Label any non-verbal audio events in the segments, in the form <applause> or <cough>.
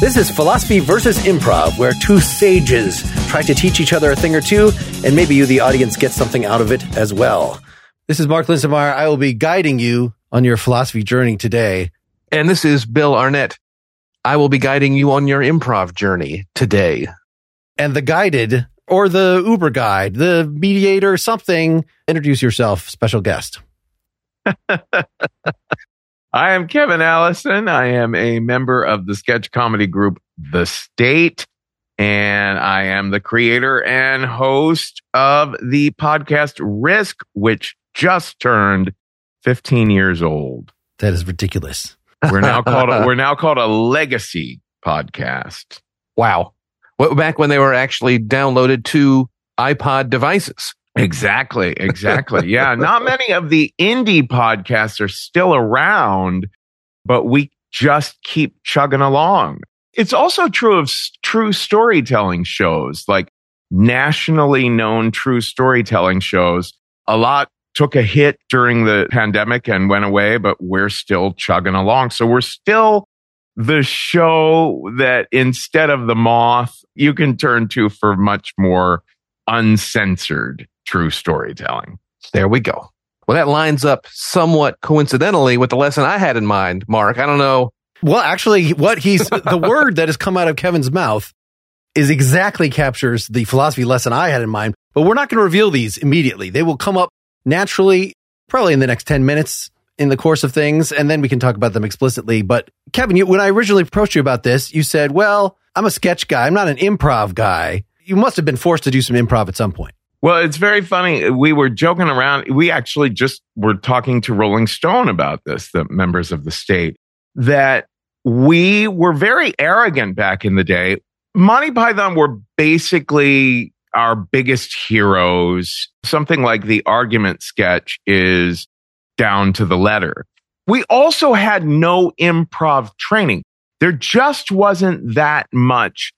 This is Philosophy versus Improv, where two sages try to teach each other a thing or two, and maybe you, the audience, get something out of it as well. This is Mark Linsenmayer. I will be guiding you on your philosophy journey today. And this is Bill Arnett. I will be guiding you on your improv journey today. And the guided, or the Uber guide, the mediator, something, introduce yourself, special guest. <laughs> I am Kevin Allison. I am a member of the sketch comedy group The State, and I am the creator and host of the podcast Risk, which just turned 15 years old. That is ridiculous. We're now called a, <laughs> we're now called a legacy podcast. Wow. Well, back when they were actually downloaded to iPod devices. Exactly, <laughs> exactly. yeah, not many of the indie podcasts are still around, but we just keep chugging along. It's also true of s- true storytelling shows, like nationally known true storytelling shows. A lot took a hit during the pandemic and went away, but we're still chugging along. So we're still the show that instead of the moth, you can turn to for much more uncensored true storytelling. There we go. Well, that lines up somewhat coincidentally with the lesson I had in mind, Mark. I don't know. Well, actually, what he's the word that has come out of Kevin's mouth is exactly captures the philosophy lesson I had in mind. But we're not going to reveal these immediately. They will come up naturally, probably in the next 10 minutes in the course of things, and then we can talk about them explicitly. But Kevin, you, when I originally approached you about this, you said, well, I'm a sketch guy. I'm not an improv guy. You must have been forced to do some improv at some point. Well, it's very funny. We were joking around. We actually just were talking to Rolling Stone about this, the members of the state, that we were very arrogant back in the day. Monty Python were basically our biggest heroes. Something like the argument sketch is down to the letter. We also had no improv training. There just wasn't that much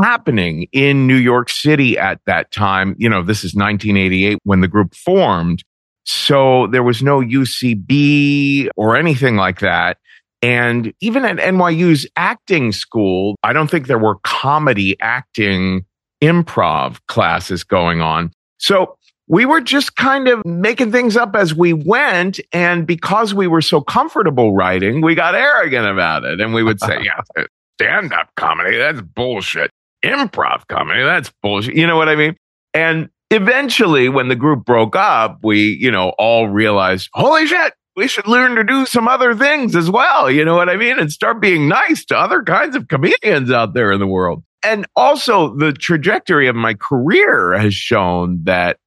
happening in New York City at that time. You know, this is 1988 when the group formed. So there was no UCB or anything like that. And even at NYU's acting school, I don't think there were comedy acting improv classes going on. So we were just kind of making things up as we went. And because we were so comfortable writing, we got arrogant about it. And we would say, <laughs> yeah, stand up comedy, that's bullshit. Improv comedy, that's bullshit. You know what I mean? And eventually, when the group broke up, we, you know, all realized, holy shit, we should learn to do some other things as well. You know what I mean? And start being nice to other kinds of comedians out there in the world. And also, the trajectory of my career has shown that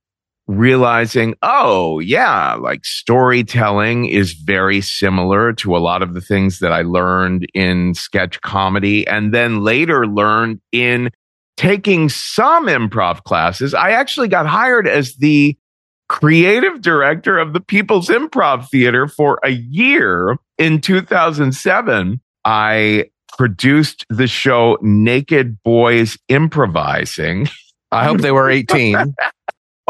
realizing, oh, yeah, like storytelling is very similar to a lot of the things that I learned in sketch comedy and then later learned in taking some improv classes. I actually got hired as the creative director of the People's Improv Theater for a year in 2007. I produced the show Naked Boys Improvising. I hope they were 18. <laughs>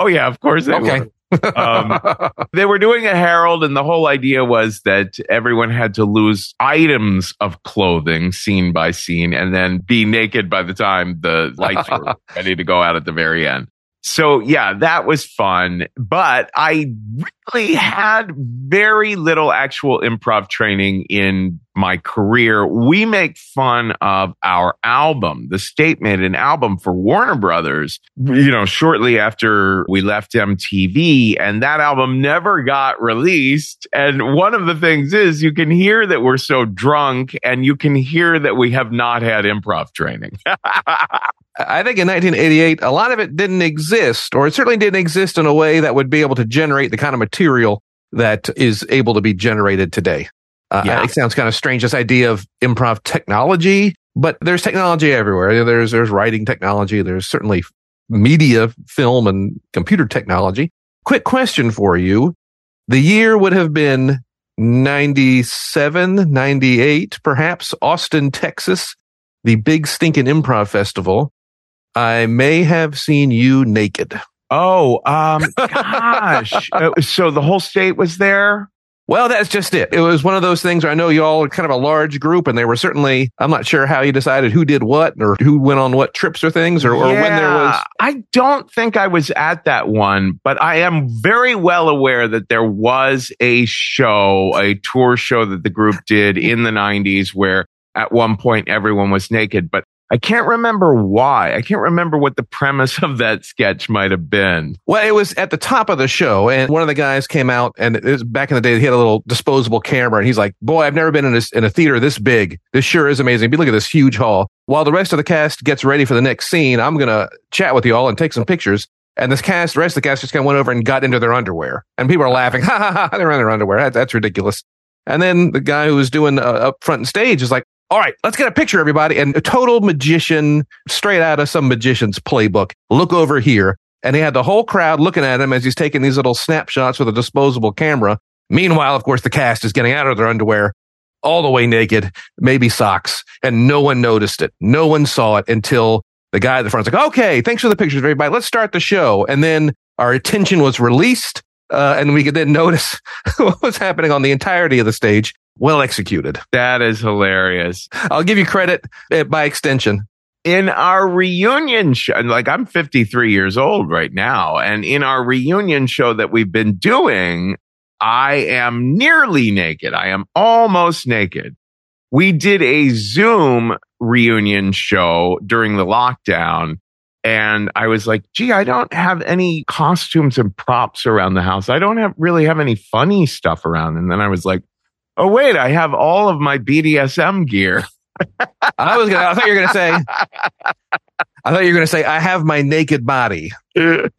Oh yeah, of course they Okay. were. Um, <laughs> they were doing a Harold, and the whole idea was that everyone had to lose items of clothing scene by scene, and then be naked by the time the lights were <laughs> ready to go out at the very end. So yeah, that was fun, but I really had very little actual improv training in my career. We make fun of our album. The state made an album for Warner Brothers, you know, shortly after we left MTV and that album never got released. And one of the things is you can hear that we're so drunk and you can hear that we have not had improv training. <laughs> I think in 1988, a lot of it didn't exist, or it certainly didn't exist in a way that would be able to generate the kind of material that is able to be generated today. Uh, Yeah. It sounds kind of strange, this idea of improv technology, but there's technology everywhere. There's, there's writing technology. There's certainly media, film and computer technology. Quick question for you. The year would have been 97, 98, perhaps Austin, Texas, the big stinking improv festival. I may have seen you naked. oh, um, gosh. <laughs> Uh, so the whole state was there? Well, that's just it. It was one of those things where I know you all are kind of a large group and they were certainly, I'm not sure how you decided who did what or who went on what trips or things or, or when there was. I don't think I was at that one, but I am very well aware that there was a show, a tour show that the group did in the 90s where at one point everyone was naked. But I can't remember why. I can't remember what the premise of that sketch might have been. Well, it was at the top of the show, and one of the guys came out, and it was back in the day, he had a little disposable camera, and he's like, "Boy, I've never been in a, in a theater this big. This sure is amazing. But look at this huge hall." While the rest of the cast gets ready for the next scene, I'm gonna chat with you all and take some pictures. And this cast, the rest of the cast just kind of went over and got into their underwear, and people are laughing, <laughs> "Ha ha ha!" They're in their underwear. That, that's ridiculous. And then the guy who was doing uh, up front and stage is like, all right, let's get a picture, everybody. And a total magician, straight out of some magician's playbook. Look over here. And he had the whole crowd looking at him as he's taking these little snapshots with a disposable camera. Meanwhile, of course, the cast is getting out of their underwear all the way naked, maybe socks, and no one noticed it. No one saw it until the guy at the front's like, okay, thanks for the pictures, everybody. Let's start the show. And then our attention was released. Uh, and we could then notice <laughs> what was happening on the entirety of the stage well executed. That is hilarious. I'll give you credit uh, by extension. In our reunion show, like I'm 53 years old right now, and in our reunion show that we've been doing, I am nearly naked. I am almost naked. We did a Zoom reunion show during the lockdown. And I was like, gee, I don't have any costumes and props around the house. I don't have really have any funny stuff around. And then I was like, oh wait, I have all of my BDSM gear. I was gonna. I thought you were gonna say. I thought you were gonna say I have my naked body. <laughs> no,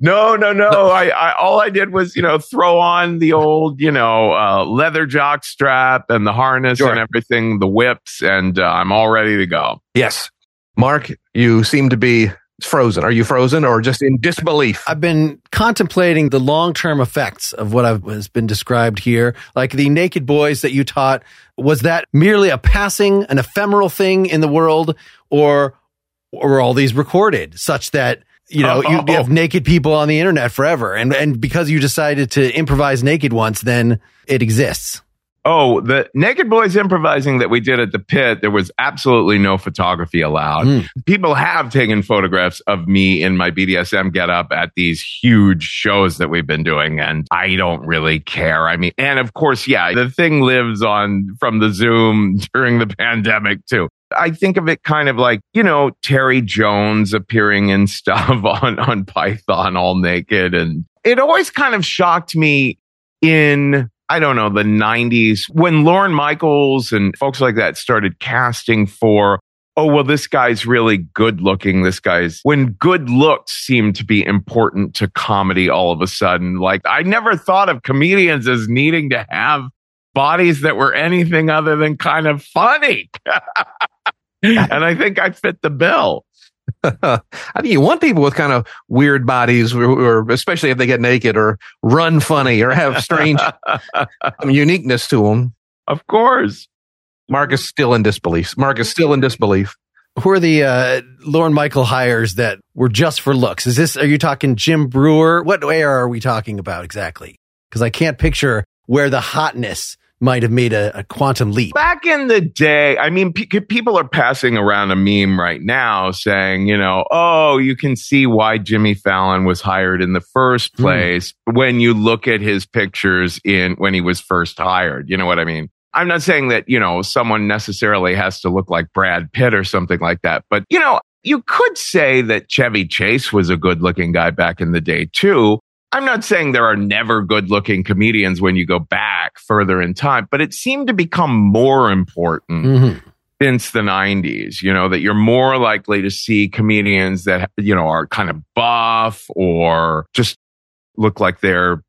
no, no. I, I all I did was you know throw on the old you know uh, leather jock strap and the harness sure. and everything, the whips, and uh, I'm all ready to go. Yes, Mark, you seem to be frozen. Are you frozen or just in disbelief? I've been contemplating the long term effects of what I've, has been described here. Like the naked boys that you taught, was that merely a passing, an ephemeral thing in the world, or, were all these recorded such that you know, you oh. have oh, oh. naked people on the internet forever. And, and because you decided to improvise naked once, then it exists. Oh, the Naked Boys improvising that we did at the pit, there was absolutely no photography allowed. Mm. People have taken photographs of me in my BDSM getup at these huge shows that we've been doing, and I don't really care. I mean, and of course, yeah, the thing lives on from the Zoom <laughs> during the pandemic too. I think of it kind of like, you know, Terry Jones appearing in <laughs> stuff on, on Python all naked. And it always kind of shocked me in I don't know, the 90s when Lorne Michaels and folks like that started casting for, oh, well, this guy's really good looking. This guy's when good looks seemed to be important to comedy all of a sudden. Like I never thought of comedians as needing to have bodies that were anything other than kind of funny. <laughs> and I think I fit the bill. <laughs> I think you want people with kind of weird bodies, or, or, especially if they get naked or run funny or have strange <laughs> uniqueness to them. Of course. Mark is still in disbelief. Mark is still in disbelief. Who are the uh, Lorne Michael hires that were just for looks? Is this, are you talking Jim Breuer? What era are we talking about exactly? Because I can't picture where the hotness might have made a, a, quantum leap. Back in the day, I mean, people are passing around a meme right now saying, you know, oh, you can see why Jimmy Fallon was hired in the first hmm. place mm. when you look at his pictures in when he was first hired. You know what I mean? I'm not saying that, you know, someone necessarily has to look like Brad Pitt or something like that, but, you know, you could say that Chevy Chase was a good looking guy back in the day too. I'm not saying there are never good looking comedians when you go back further in time, but it seemed to become more important mm-hmm. since the 90s, you know, that you're more likely to see comedians that, you know, are kind of buff or just look like they're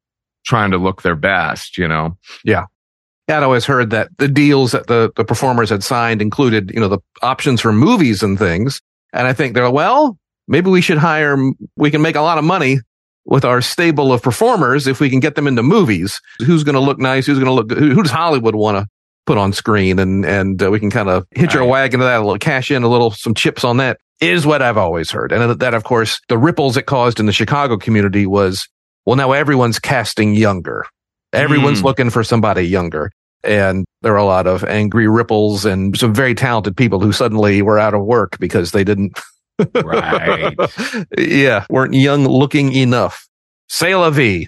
trying to look their best, you know? Yeah. I'd always heard that the deals that the, the performers had signed included, you know, the options for movies and things. And I think they're, well, maybe we should hire, we can make a lot of money with our stable of performers if we can get them into movies. Who's going to look nice? Who's going to look? Who, who does Hollywood want to put on screen? And and uh, we can kind of hitch right. our wagon to that a little, cash in a little some chips on that. Is what I've always heard, and that of course the ripples it caused in the Chicago community was well now everyone's casting younger. Everyone's Mm. looking for somebody younger. And there are a lot of angry ripples and some very talented people who suddenly were out of work because they didn't, <laughs> Right. <laughs> yeah, weren't young looking enough. C'est la vie.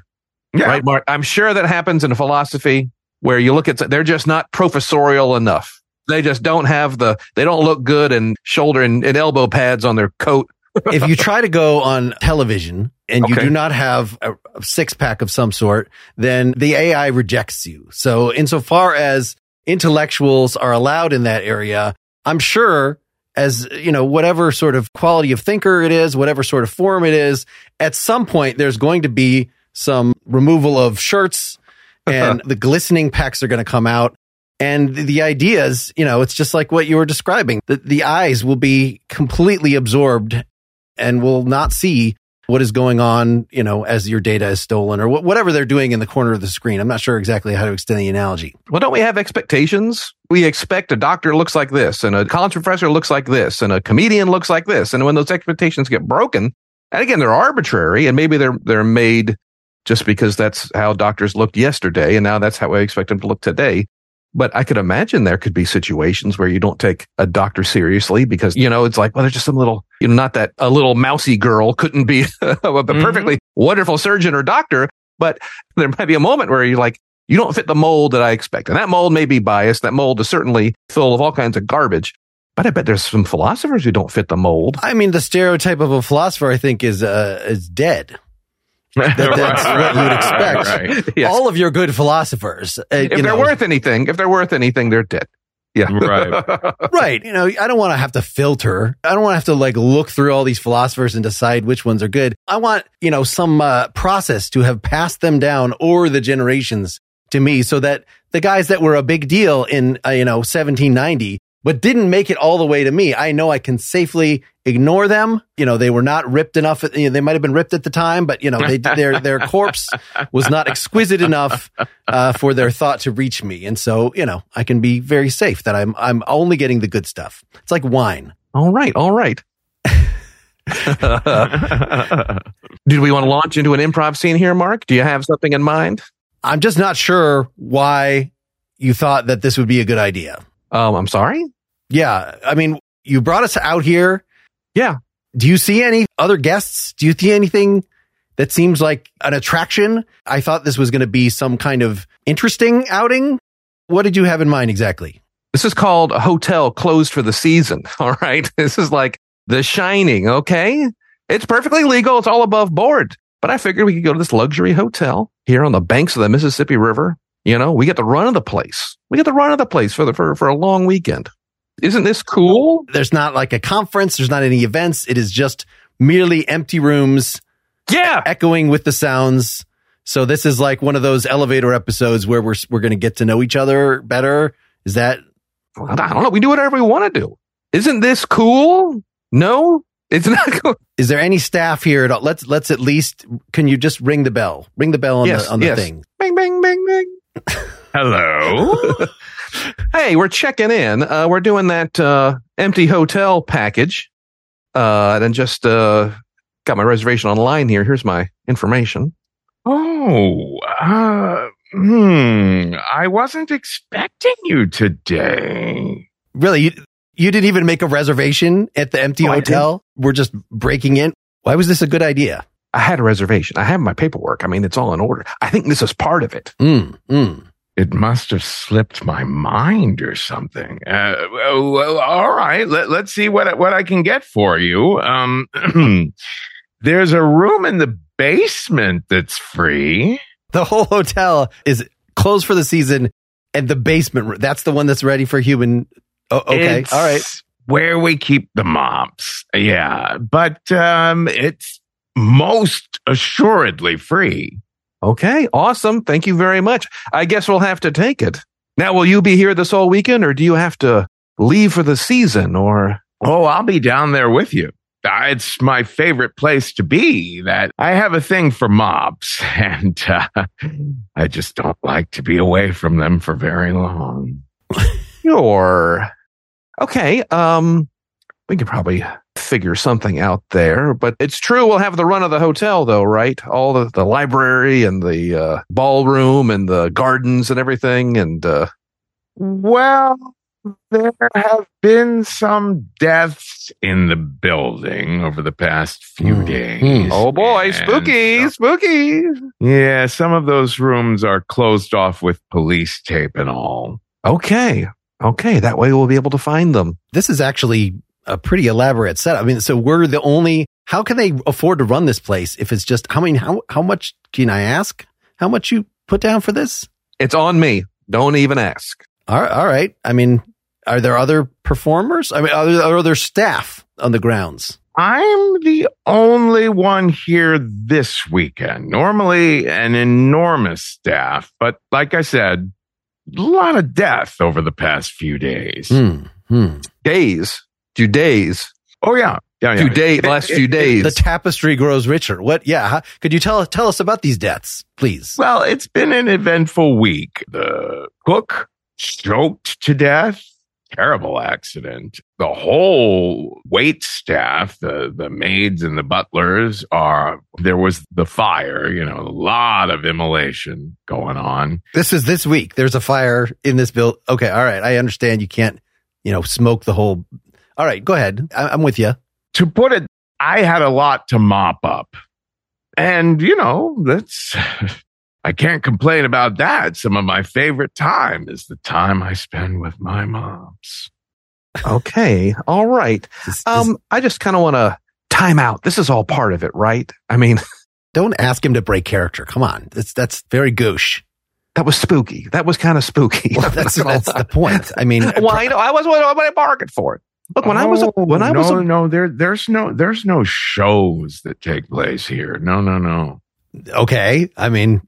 Yeah. Right, Mark? I'm sure that happens in philosophy where you look at, they're just not professorial enough. They just don't have the, they don't look good and shoulder and, and elbow pads on their coat. if you try to go on television and you do not have a, a six pack of some sort, then the AI rejects you. So insofar as intellectuals are allowed in that area, I'm sure as, you know, whatever sort of quality of thinker it is, whatever sort of form it is, at some point there's going to be some removal of shirts <laughs> and the glistening pecs are going to come out. And the- the idea you know, it's just like what you were describing. The, the eyes will be completely absorbed and will not see what is going on, you know, as your data is stolen or wh- whatever they're doing in the corner of the screen. I'm not sure exactly how to extend the analogy. Well, don't we have expectations? We expect a doctor looks like this and a college professor looks like this and a comedian looks like this. And when those expectations get broken, and again, they're arbitrary and maybe they're, they're made just because that's how doctors looked yesterday. And now that's how I expect them to look today. But I could imagine there could be situations where you don't take a doctor seriously because, you know, it's like, well, there's just some little, you know, not that a little mousy girl couldn't be <laughs> a perfectly wonderful surgeon or doctor, but there might be a moment where you're like, you don't fit the mold that I expect. And that mold may be biased. That mold is certainly full of all kinds of garbage. But I bet there's some philosophers who don't fit the mold. I mean, the stereotype of a philosopher, I think, is uh, is dead. That, <laughs> that's what you would expect. Right. <laughs> Yes. All of your good philosophers, uh, if you they're know, worth anything, if they're worth anything, they're dead. Yeah. Right. <laughs> right? You know, I don't want to have to filter. I don't want to have to like look through all these philosophers and decide which ones are good. I want you know some uh, process to have passed them down over the generations to me, so that the guys that were a big deal in uh, you know 1790 but didn't make it all the way to me, I know I can safely ignore them. You know, they were not ripped enough. You know, they might have been ripped at the time, but you know, they, <laughs> their their corpse was not exquisite enough uh, for their thought to reach me, and so you know, I can be very safe that I'm I'm only getting the good stuff. It's like wine. all right. All right. <laughs> Did we want to launch into an improv scene here, Mark? Do you have something in mind? I'm just not sure why you thought that this would be a good idea. Um, I'm sorry. Yeah, I mean, you brought us out here. Yeah. Do you see any other guests? Do you see anything that seems like an attraction? I thought this was going to be some kind of interesting outing. What did you have in mind exactly? This is called a hotel closed for the season. <laughs> All right. This is like The Shining. Okay. It's perfectly legal. It's all above board. But I figured we could go to this luxury hotel here on the banks of the Mississippi River. You know, we get the run of the place. We get the run of the place for the, for, for a long weekend. Isn't this cool? There's not like a conference. There's not any events. It is just merely empty rooms Yeah. echoing with the sounds. So this is like one of those elevator episodes where we're we're going to get to know each other better. Is that I don't know. We do whatever we want to do. Isn't this cool? No, it's <laughs> not cool. is there any staff here at all? Let's let's at least can you just ring the bell? Ring the bell on Yes, the on the yes. thing. Bing, bing, bing, bing. Hello. <laughs> Hey, we're checking in. Uh, we're doing that uh, empty hotel package. Uh, and then just uh, got my reservation online here. Here's my information. Oh, uh, hmm. I wasn't expecting you today. Really, you, you didn't even make a reservation at the empty Oh, hotel. We're just breaking in. Why was this a good idea? I had a reservation. I have my paperwork. I mean, it's all in order. I think this is part of it. Mm, mm. It must have slipped my mind or something. Uh, well, all right. Let, let's see what what I can get for you. Um, <clears throat> there's a room in the basement that's free. The whole hotel is closed for the season, and the basement that's the one that's ready for human. Oh, okay, It's all right. Where we keep the mops. Yeah, but um, it's most assuredly free. Okay, awesome. Thank you very much. I guess we'll have to take it. Now, will you be here this whole weekend or do you have to leave for the season or? Oh, I'll be down there with you. Uh, It's my favorite place to be. That I have a thing for mobs, <laughs> and uh, I just don't like to be away from them for very long. <laughs> Sure. Okay. Um, we could probably figure something out there. But it's true, we'll have the run of the hotel, though, right? All the, the library and the uh, ballroom and the gardens and everything. And uh, Well, there have been some deaths in the building over the past few Hmm. days. oh boy, spooky, so- spooky. yeah, some of those rooms are closed off with police tape and all. Okay, okay. That way we'll be able to find them. This is actually a pretty elaborate setup. I mean, so we're the only, how can they afford to run this place if it's just, I mean, how, how much can I ask? How much you put down for this? It's on me. Don't even ask. All right. All right. I mean, are there other performers? I mean, are there, are there staff on the grounds? I'm the only one here this weekend. Normally an enormous staff, but like I said, a lot of death over the past few days. Hmm. Hmm. Days. Few days. Oh yeah. Yeah, yeah. Few days. Last few days. The tapestry grows richer. What? Yeah. How, could you tell, tell us about these deaths, please? Well, it's been an eventful week. The cook choked to death. Terrible accident. The whole wait staff, the, the maids and the butlers are, there was the fire, you know, a lot of immolation going on. This is this week. There's a fire in this build. Okay. All right. I understand you can't, you know, smoke the whole. All right. Go ahead. I, I'm with you. To put it, I had a lot to mop up. And, you know, that's, <laughs> I can't complain about that. Some of my favorite time is the time I spend with my moms. okay. All right. <laughs> This- this- Um, I just kind of want to time out. This is all part of it, right? I mean, <laughs> don't ask him to break character. Come on. That's, that's very gauche. that was spooky. That was kind of spooky. Well, that's, that's the point. I mean, well, I know. I was what I bargained for it. Look, when I was a, Oh, when I no, was a, no, there, there's no, there's no shows that take place here. No, no, no. okay. I mean,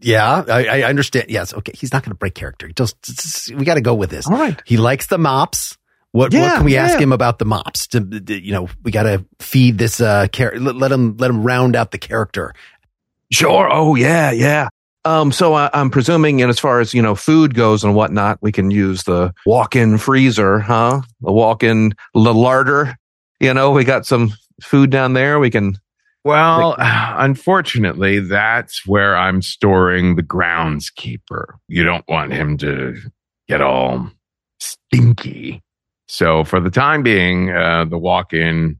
yeah, I, I understand. Yes. Okay. He's not going to break character. He just, just- we got to go with this. all right. He likes the mops. What, what can we ask him about the mops? To, you know, we got to feed this, uh, char- let, let him, let him round out the character. Sure. Oh, yeah, yeah. Um, so I, I'm presuming, and as far as you know, food goes and whatnot, we can use the walk-in freezer, huh? The walk-in the larder. You know, we got some food down there. We can. Well, <sighs> unfortunately, that's where I'm storing the groundskeeper. You don't want him to get all stinky. So for the time being, uh, the walk-in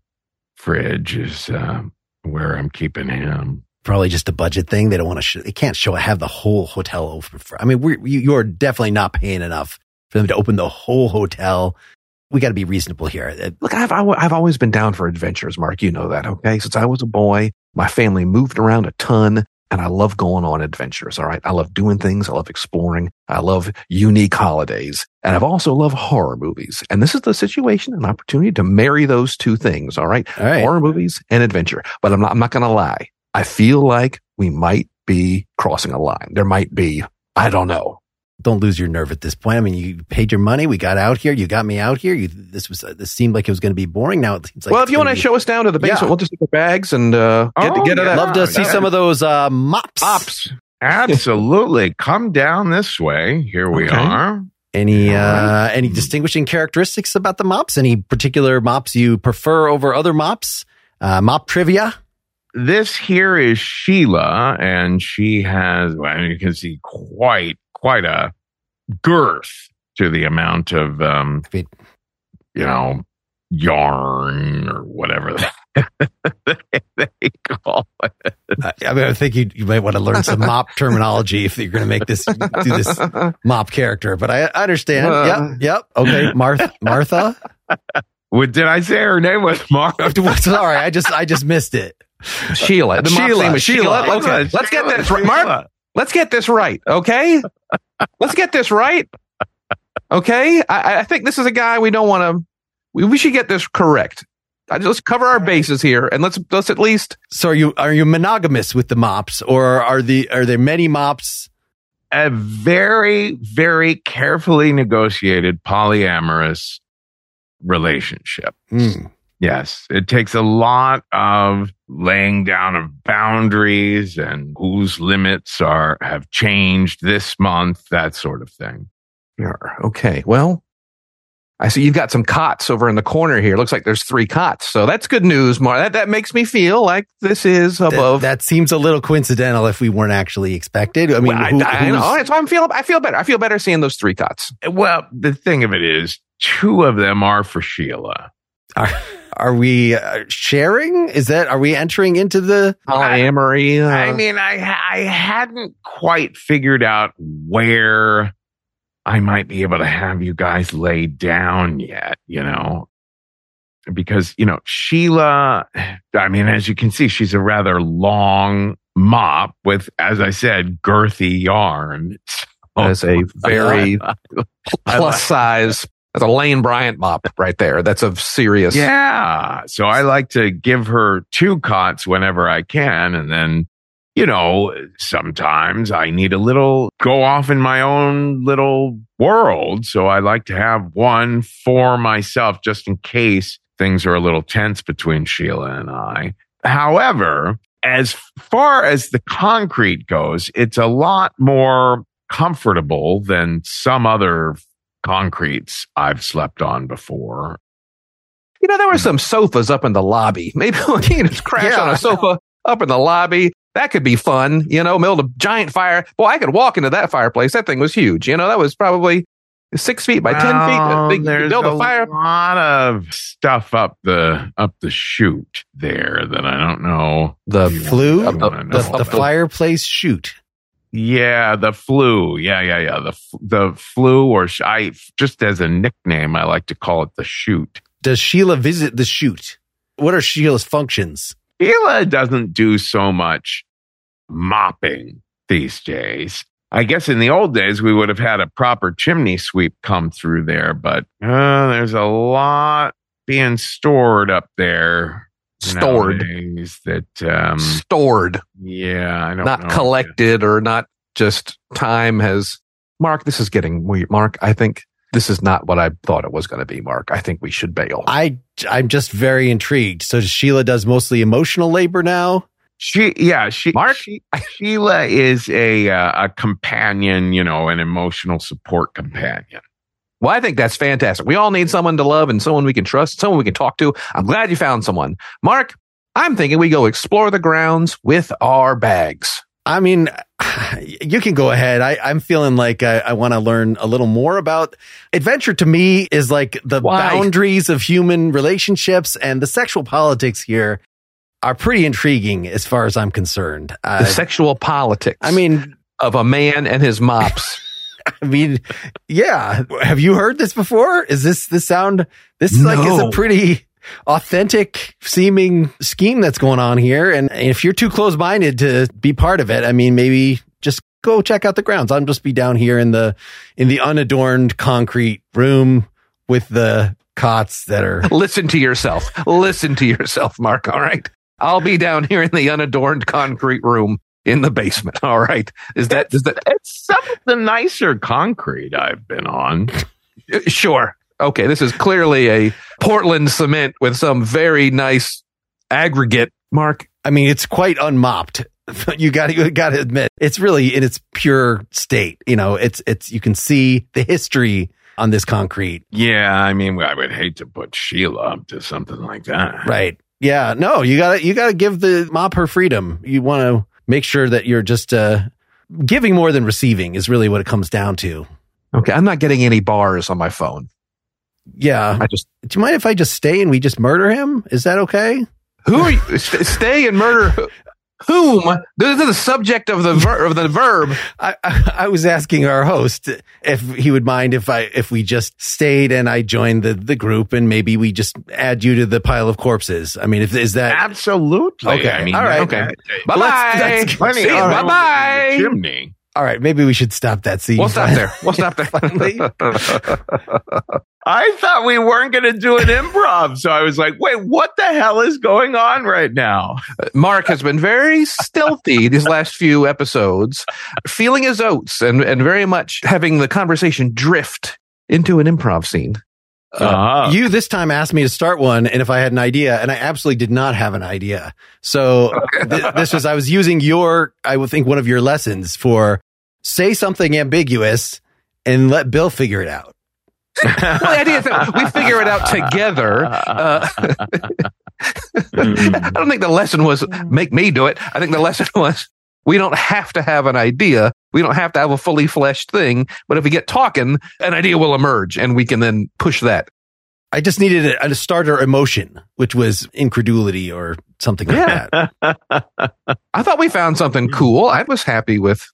fridge is uh, where I'm keeping him. Probably just a budget thing. They don't want to, sh- they can't show, have the whole hotel open. For, I mean, we're, you, you're definitely not paying enough for them to open the whole hotel. We got to be reasonable here. Uh, Look, I've I- I've always been down for adventures, Mark. You know that, okay? Since I was a boy, my family moved around a ton, and I love going on adventures. All right, I love doing things. I love exploring. I love unique holidays, and I've also loved horror movies. And this is the situation, an opportunity to marry those two things. All right, All right. horror movies and adventure. But I'm not. I'm not going to lie. I feel like we might be crossing a line. There might be. I don't know. don't lose your nerve at this point. I mean, you paid your money. We got out here. You got me out here. You, this was, this seemed like it was going to be boring. Now it seems like well, if you want gonna be- show us down to the basement, Yeah. we'll just take our bags and uh, get, Oh, get to yeah. that. love to see yeah. some of those, uh, mops. Ops. Absolutely. Come down this way. Here we Okay. are. Any, uh, Alright. any distinguishing characteristics about the mops? Any particular mops you prefer over other mops? Uh, mop trivia? This here is Sheila, and she has, well, you can see quite, quite a girth to the amount of, um, you know, yarn or whatever <laughs> they call it. I, I mean, I think you, you might want to learn some mop <laughs> terminology if you're going to make this, do this <laughs> mop character, but I, I understand. Uh. yep. Yep. Okay. Martha, Martha. What did I say? Her name was Martha? Sorry. I just, I just missed it. <laughs> Sheila. The mom's Sheila, name is Sheila. Sheila. Okay. Let's get this right. Mark, let's get this right. Okay. <laughs> let's get this right. Okay. I, I think this is a guy we don't want to, we, we should get this correct. I just cover our bases here and let's, let's at least, So are you, are you monogamous with the mops or are the, are there many mops? a very, very carefully negotiated polyamorous relationship. Hmm. Yes, it takes a lot of laying down of boundaries and whose limits are have changed this month, that sort of thing. Sure. okay. Well, I see you've got some cots over in the corner here. Looks like there's three cots. So that's good news, Mark. That, that makes me feel like this is above. That, that seems a little coincidental if we weren't actually expected. I mean, Well, who- I know. who's- So I'm feel, I feel better. I feel better seeing those three cots. Well, the thing of it is, two of them are for Sheila. Are, are we uh, sharing? Is that, are we entering into the, Polyamory. uh, I mean, I I hadn't quite figured out where I might be able to have you guys lay down yet, you know. Because, you know, Sheila, I mean, as you can see, she's a rather long mop with, as I said, girthy yarn. So- as a very plus size. That's a Lane Bryant mop right there. That's a serious. Yeah. So I like to give her two cots whenever I can. And then, you know, sometimes I need a little go off in my own little world. So I like to have one for myself just in case things are a little tense between Sheila and I. However, as far as the concrete goes, it's a lot more comfortable than some other concretes I've slept on before. You know, there were hmm. some sofas up in the lobby. <laughs> Maybe we can just crash Yeah. on a sofa up in the lobby. That could be fun. You know, build a giant fire. Boy, I could walk into that fireplace. That thing was huge. You know, that was probably six feet by ten feet. Big- There's build a a fire. lot of stuff up the up the chute there that I don't know. The flue, I wanna the, the fireplace chute? Yeah, the flue. Yeah, yeah, yeah. The the flue, or sh- I just as a nickname, I like to call it the chute. Does Sheila visit the chute? What are Sheila's functions? Sheila doesn't do so much mopping these days. I guess in the old days we would have had a proper chimney sweep come through there, but uh, there's a lot being stored up there. Stored, nowadays That um, stored, yeah, I don't not know. collected or not just time has. Mark, this is getting weird. Mark, I think this is not what I thought it was going to be. Mark, I think we should bail. I, I'm just very intrigued. So Sheila does mostly emotional labor now. She, yeah, she, Mark? she, Sheila is a uh, a companion, you know, an emotional support companion. Well, I think that's fantastic. We all need someone to love and someone we can trust, someone we can talk to. I'm glad you found someone. Mark, I'm thinking we go explore the grounds with our bags. I mean, <sighs> you can go ahead. I, I'm feeling like I, I want to learn a little more about adventure. To me, is like the Why? boundaries of human relationships and the sexual politics here are pretty intriguing as far as I'm concerned. The Uh, sexual politics I mean, of a man and his mops. <laughs> I mean, yeah. Have you heard this before? Is this the sound? This is like is a pretty authentic seeming scheme that's going on here. And if you're too close minded to be part of it, I mean, maybe just go check out the grounds. I'll just be down here in the in the unadorned concrete room with the cots that are. <laughs> Listen to yourself. Listen to yourself, Mark. All right. I'll be down here in the unadorned concrete room in the basement. <laughs> All right. Is that, is that, It's some of the nicer concrete I've been on. Uh, Sure. Okay. This is clearly a Portland cement with some very nice aggregate. Mark, I mean, it's quite unmopped. <laughs> You got to you got to admit, it's really in its pure state. You know, it's it's you can see the history on this concrete. Yeah, I mean, I would hate to put Sheila up to something like that. Right. Yeah. No, you got to you got to give the mop her freedom. You want to make sure that you're just uh, giving more than receiving is really what it comes down to. okay. I'm not getting any bars on my phone. Yeah. I just, Do you mind if I just stay and we just murder him? Is that okay? who are you? <laughs> St- stay and murder whom? This is the subject of the, ver- of the verb. I, I I was asking our host if he would mind if I if we just stayed and I joined the the group and maybe we just add you to the pile of corpses. I mean, if is that Absolutely. Okay, I mean, all right. okay. Bye bye. let's- Plenty See of you. room Bye bye. Chimney. All right? Maybe we should stop that scene. We'll stop there. We'll stop Finally. there. <laughs> I thought we weren't going to do an improv. So I was like, wait, what the hell is going on right now? Mark has been very stealthy these last few episodes, feeling his oats and, and very much having the conversation drift into an improv scene. Uh, You this time asked me to start one, and if I had an idea, and I absolutely did not have an idea. So <laughs> th- this was I was using your, I would think one of your lessons for say something ambiguous and let Bill figure it out. <laughs> well, the idea is that we figure it out together. Uh, <laughs> I don't think the lesson was make me do it. I think the lesson <laughs> was we don't have to have an idea. We don't have to have a fully fleshed thing. But if we get talking, an idea will emerge and we can then push that. I just needed a, a starter emotion, which was incredulity or something like Yeah. that. I thought we found something cool. I was happy with.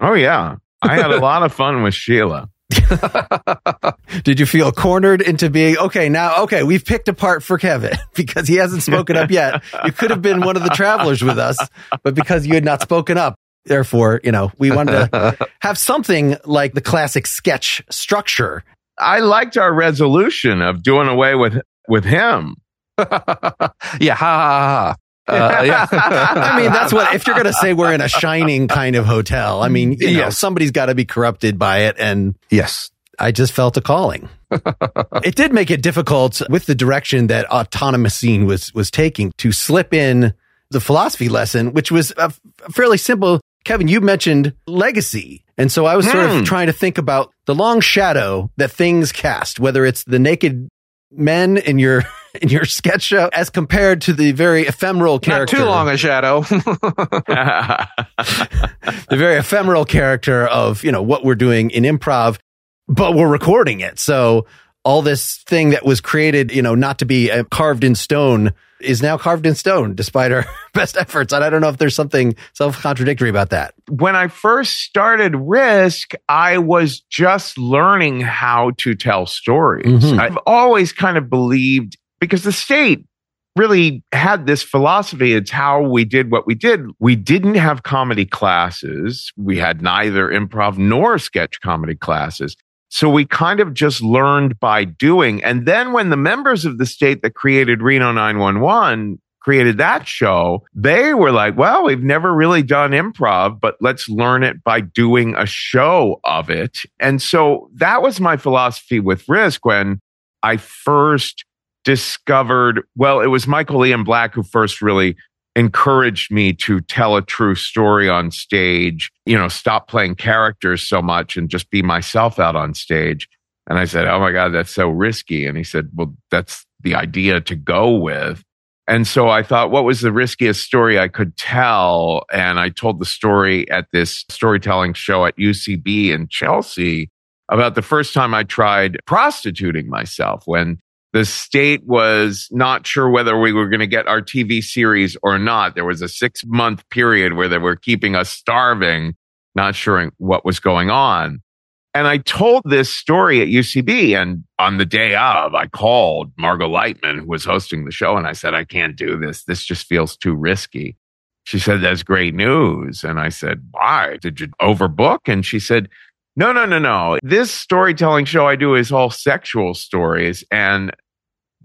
Oh yeah. I had a <laughs> lot of fun with Sheila. <laughs> Did you feel cornered into being okay? Now, okay, we've picked apart for Kevin <laughs> because he hasn't spoken up yet. You could have been one of the travelers with us, but because you had not spoken up, therefore, you know, we wanted to have something like the classic sketch structure. I liked our resolution of doing away with with him. yeah, ha ha ha. Uh, yeah. <laughs> I mean, that's what if you're going to say we're in a shining kind of hotel. I mean, you know, Yes. somebody's got to be corrupted by it, and yes. I just felt a calling. <laughs> it did make it difficult with the direction that autonomous scene was was taking to slip in the philosophy lesson, which was a f- fairly simple. Kevin, you mentioned legacy. And so I was sort Hmm. of trying to think about the long shadow that things cast, whether it's the naked men in your <laughs> in your sketch show as compared to the very ephemeral Not character too long a shadow. <laughs> the very ephemeral character of, you know, what we're doing in improv, but we're recording it. So all this thing that was created, you know, not to be uh, carved in stone is now carved in stone despite our <laughs> best efforts. And I don't know if there's something self contradictory about that. when I first started Risk, I was just learning how to tell stories. Mhm. I've always kind of believed because the state really had this philosophy. It's how we did what we did. We didn't have comedy classes. We had neither improv nor sketch comedy classes. So we kind of just learned by doing. And then when the members of the state that created Reno 911 created that show, they were like, well, we've never really done improv, but let's learn it by doing a show of it. And so that was my philosophy with Risk when I first discovered, well, it was Michael Ian Black who first really encouraged me to tell a true story on stage, you know, stop playing characters so much and just be myself out on stage. And I said, Oh my God, that's so risky. And he said, Well, that's the idea to go with. And so I thought, what was the riskiest story I could tell? And I told the story at this storytelling show at UCB in Chelsea about the first time I tried prostituting myself when the state was not sure whether we were going to get our TV series or not. There was a six month period where they were keeping us starving, not sure what was going on. And I told this story at UCB. And on the day of, I called Margot Leitman, who was hosting the show, and I said, I can't do this. This just feels too risky. She said, That's great news. And I said, Why? Did you overbook? And she said, No, no, no, no. This storytelling show I do is all sexual stories. And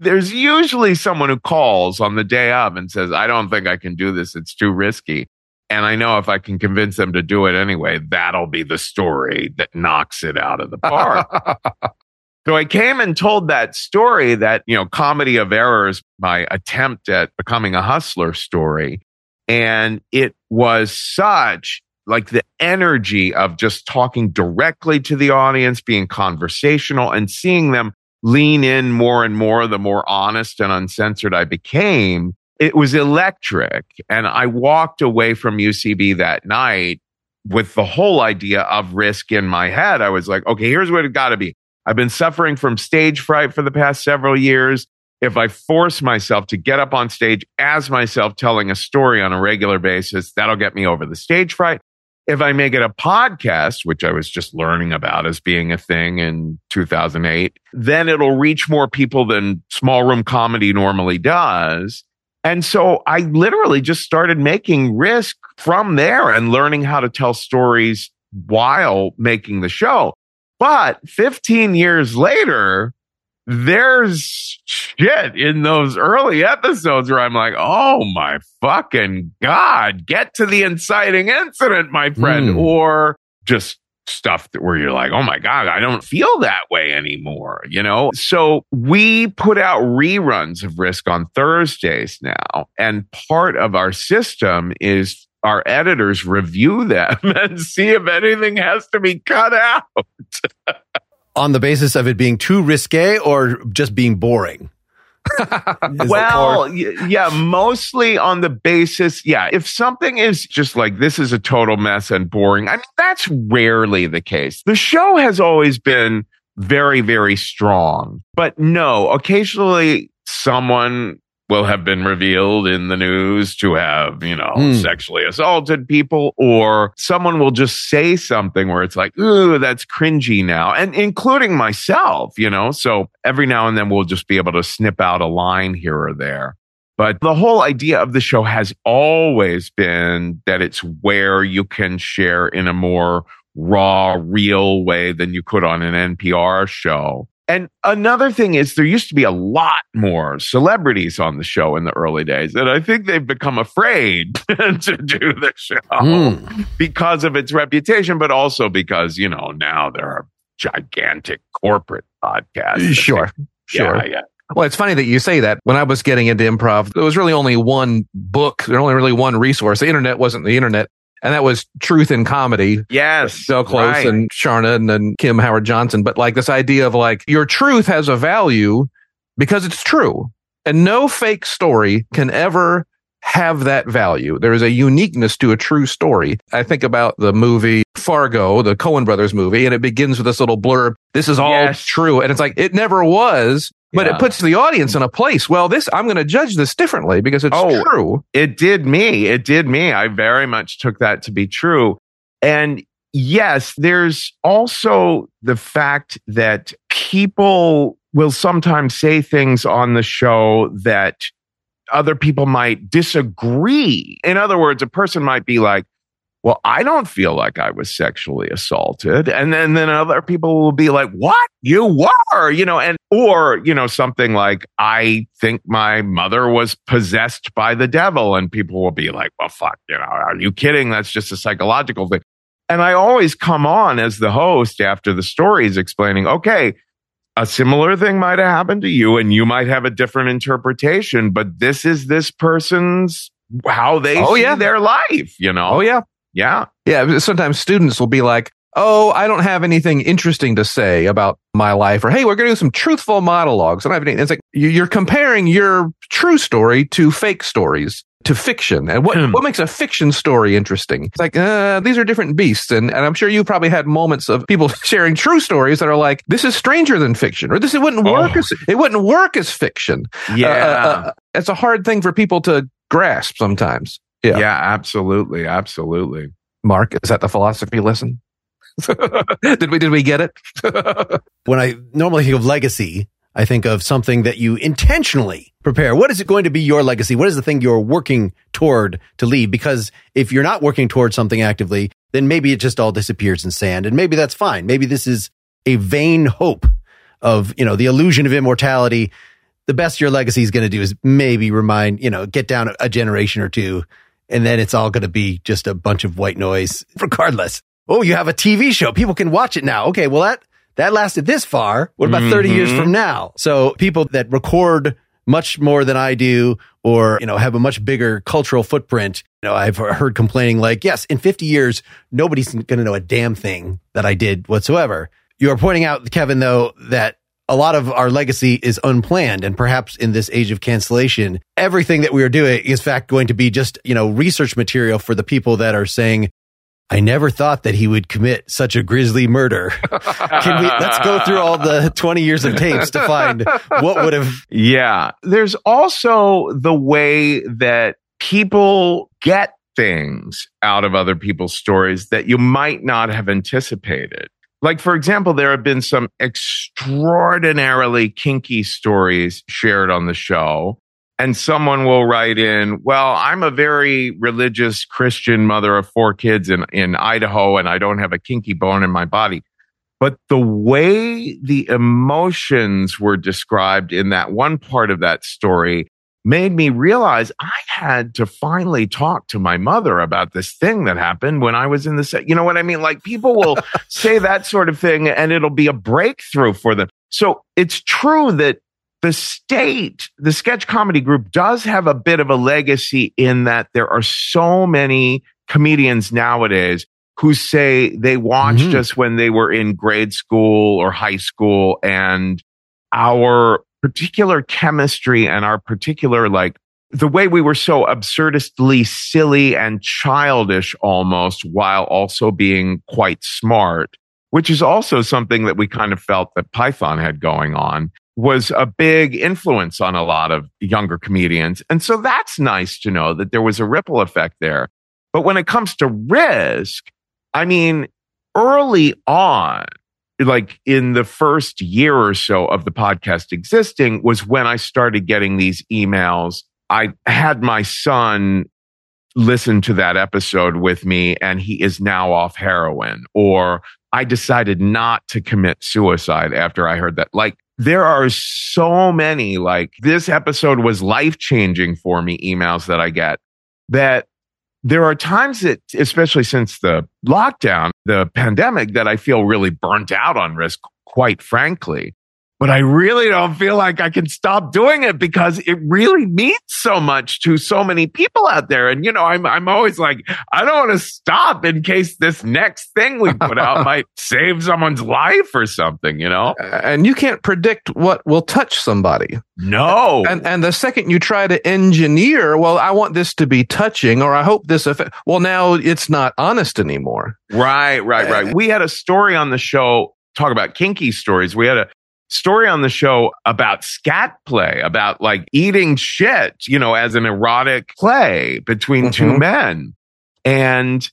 there's usually someone who calls on the day of and says, I don't think I can do this. It's too risky. And I know if I can convince them to do it anyway, that'll be the story that knocks it out of the park. <laughs> so I came and told that story that, you know, comedy of errors, my attempt at becoming a hustler story. And it was such like the energy of just talking directly to the audience, being conversational and seeing them lean in more and more the more honest and uncensored I became it was electric. And I walked away from UCB that night with the whole idea of risk in my head. I was like, okay, here's what it got to be. I've been suffering from stage fright for the past several years. If I force myself to get up on stage as myself telling a story on a regular basis, that'll get me over the stage fright. If I make it a podcast, which I was just learning about as being a thing in 2008, then it'll reach more people than small room comedy normally does. And so I literally just started making risk from there and learning how to tell stories while making the show. But 15 years later, there's shit in those early episodes where I'm like, oh my fucking God, get to the inciting incident, my friend, Mm. or just stuff that where you're like, oh my God, I don't feel that way anymore, you know? So we put out reruns of Risk on Thursdays now. And part of our system is our editors review them <laughs> and see if anything has to be cut out. <laughs> on the basis of it being too risque or just being boring? <laughs> well, yeah, mostly on the basis, yeah, if something is just like this is a total mess and boring, I mean, that's rarely the case. The show has always been very, very strong, but no, occasionally someone will have been revealed in the news to have, you know, mm. sexually assaulted people, or someone will just say something where it's like, ooh, that's cringy now. And including myself, you know, so every now and then we'll just be able to snip out a line here or there. But the whole idea of the show has always been that it's where you can share in a more raw, real way than you could on an NPR show. And another thing is there used to be a lot more celebrities on the show in the early days. And I think they've become afraid <laughs> to do the show mm. because of its reputation, but also because, you know, now there are gigantic corporate podcasts. Sure. Sure. Yeah, yeah. Well, it's funny that you say that. When I was getting into improv, there was really only one book. There was only really one resource. The internet wasn't the internet and that was Truth in Comedy. Yes. Del Close right. and Charna and, and Kim Howard Johnson. But like this idea of like your truth has a value because it's true. And no fake story can ever have that value. There is a uniqueness to a true story. I think about the movie Fargo, the Coen brothers movie, and it begins with this little blurb. This is all yes. true. And it's like, it never was but yeah. it puts the audience in a place. Well, this, I'm going to judge this differently because it's oh, true. It did me. It did me. I very much took that to be true. And yes, there's also the fact that people will sometimes say things on the show that other people might disagree. In other words, a person might be like, well, I don't feel like I was sexually assaulted. And then, then other people will be like, what? You were, you know, and, or, you know, something like, I think my mother was possessed by the devil. And people will be like, well, fuck, you know, are you kidding? That's just a psychological thing. And I always come on as the host after the story is explaining, okay, a similar thing might have happened to you and you might have a different interpretation, but this is this person's how they oh, see yeah. their life, you know? Oh, yeah. Yeah. Yeah. Sometimes students will be like, Oh, I don't have anything interesting to say about my life or, Hey, we're going to do some truthful monologues. And I have any, it's like you're comparing your true story to fake stories to fiction. And what, hmm. what makes a fiction story interesting? It's like, uh, these are different beasts. And, and I'm sure you probably had moments of people <laughs> sharing true stories that are like, this is stranger than fiction or this, it wouldn't work oh. as, it wouldn't work as fiction. Yeah. Uh, uh, uh it's a hard thing for people to grasp sometimes. Yeah. Yeah, absolutely. Absolutely. Mark, is that the philosophy lesson? <laughs> did we did we get it? <laughs> when I normally think of legacy, I think of something that you intentionally prepare. What is it going to be your legacy? What is the thing you're working toward to leave? Because if you're not working towards something actively, then maybe it just all disappears in sand and maybe that's fine. Maybe this is a vain hope of, you know, the illusion of immortality. The best your legacy is going to do is maybe remind, you know, get down a generation or two and then it's all going to be just a bunch of white noise regardless. Oh, you have a TV show. People can watch it now. Okay. Well, that, that lasted this far. What about mm-hmm. 30 years from now? So people that record much more than I do or, you know, have a much bigger cultural footprint. You know, I've heard complaining like, yes, in 50 years, nobody's going to know a damn thing that I did whatsoever. You are pointing out, Kevin, though, that a lot of our legacy is unplanned and perhaps in this age of cancellation everything that we are doing is fact going to be just you know research material for the people that are saying I never thought that he would commit such a grisly murder. <laughs> Can we let's go through all the 20 years of tapes to find what would have Yeah. There's also the way that people get things out of other people's stories that you might not have anticipated. Like, for example, there have been some extraordinarily kinky stories shared on the show. And someone will write in, well, I'm a very religious Christian mother of four kids in, in Idaho, and I don't have a kinky bone in my body. But the way the emotions were described in that one part of that story made me realize I had to finally talk to my mother about this thing that happened when I was in the set. You know what I mean? Like people will <laughs> say that sort of thing and it'll be a breakthrough for them. So it's true that the state, the sketch comedy group does have a bit of a legacy in that there are so many comedians nowadays who say they watched Mhm. us when they were in grade school or high school and our particular chemistry and our particular like the way we were so absurdistly silly and childish almost while also being quite smart, which is also something that we kind of felt that Python had going on was a big influence on a lot of younger comedians. And so that's nice to know that there was a ripple effect there. But when it comes to risk, I mean, early on, like in the first year or so of the podcast existing was when I started getting these emails. I had my son listen to that episode with me and he is now off heroin or I decided not to commit suicide after I heard that. Like there are so many like this episode was life changing for me emails that I get that there are times that, especially since the lockdown, the pandemic, that I feel really burnt out on risk, quite frankly. But I really don't feel like I can stop doing it because it really means so much to so many people out there. And, you know, I'm, I'm always like, I don't want to stop in case this next thing we put out <laughs> might save someone's life or something, you know? And you can't predict what will touch somebody. No. And and the second you try to engineer, well, I want this to be touching, or I hope this affect. Well, now it's not honest anymore. Right, right, right. We had a story on the show, talk about kinky stories. We had a story on the show about scat play, about like eating shit, you know, as an erotic play between two Mhm. men. And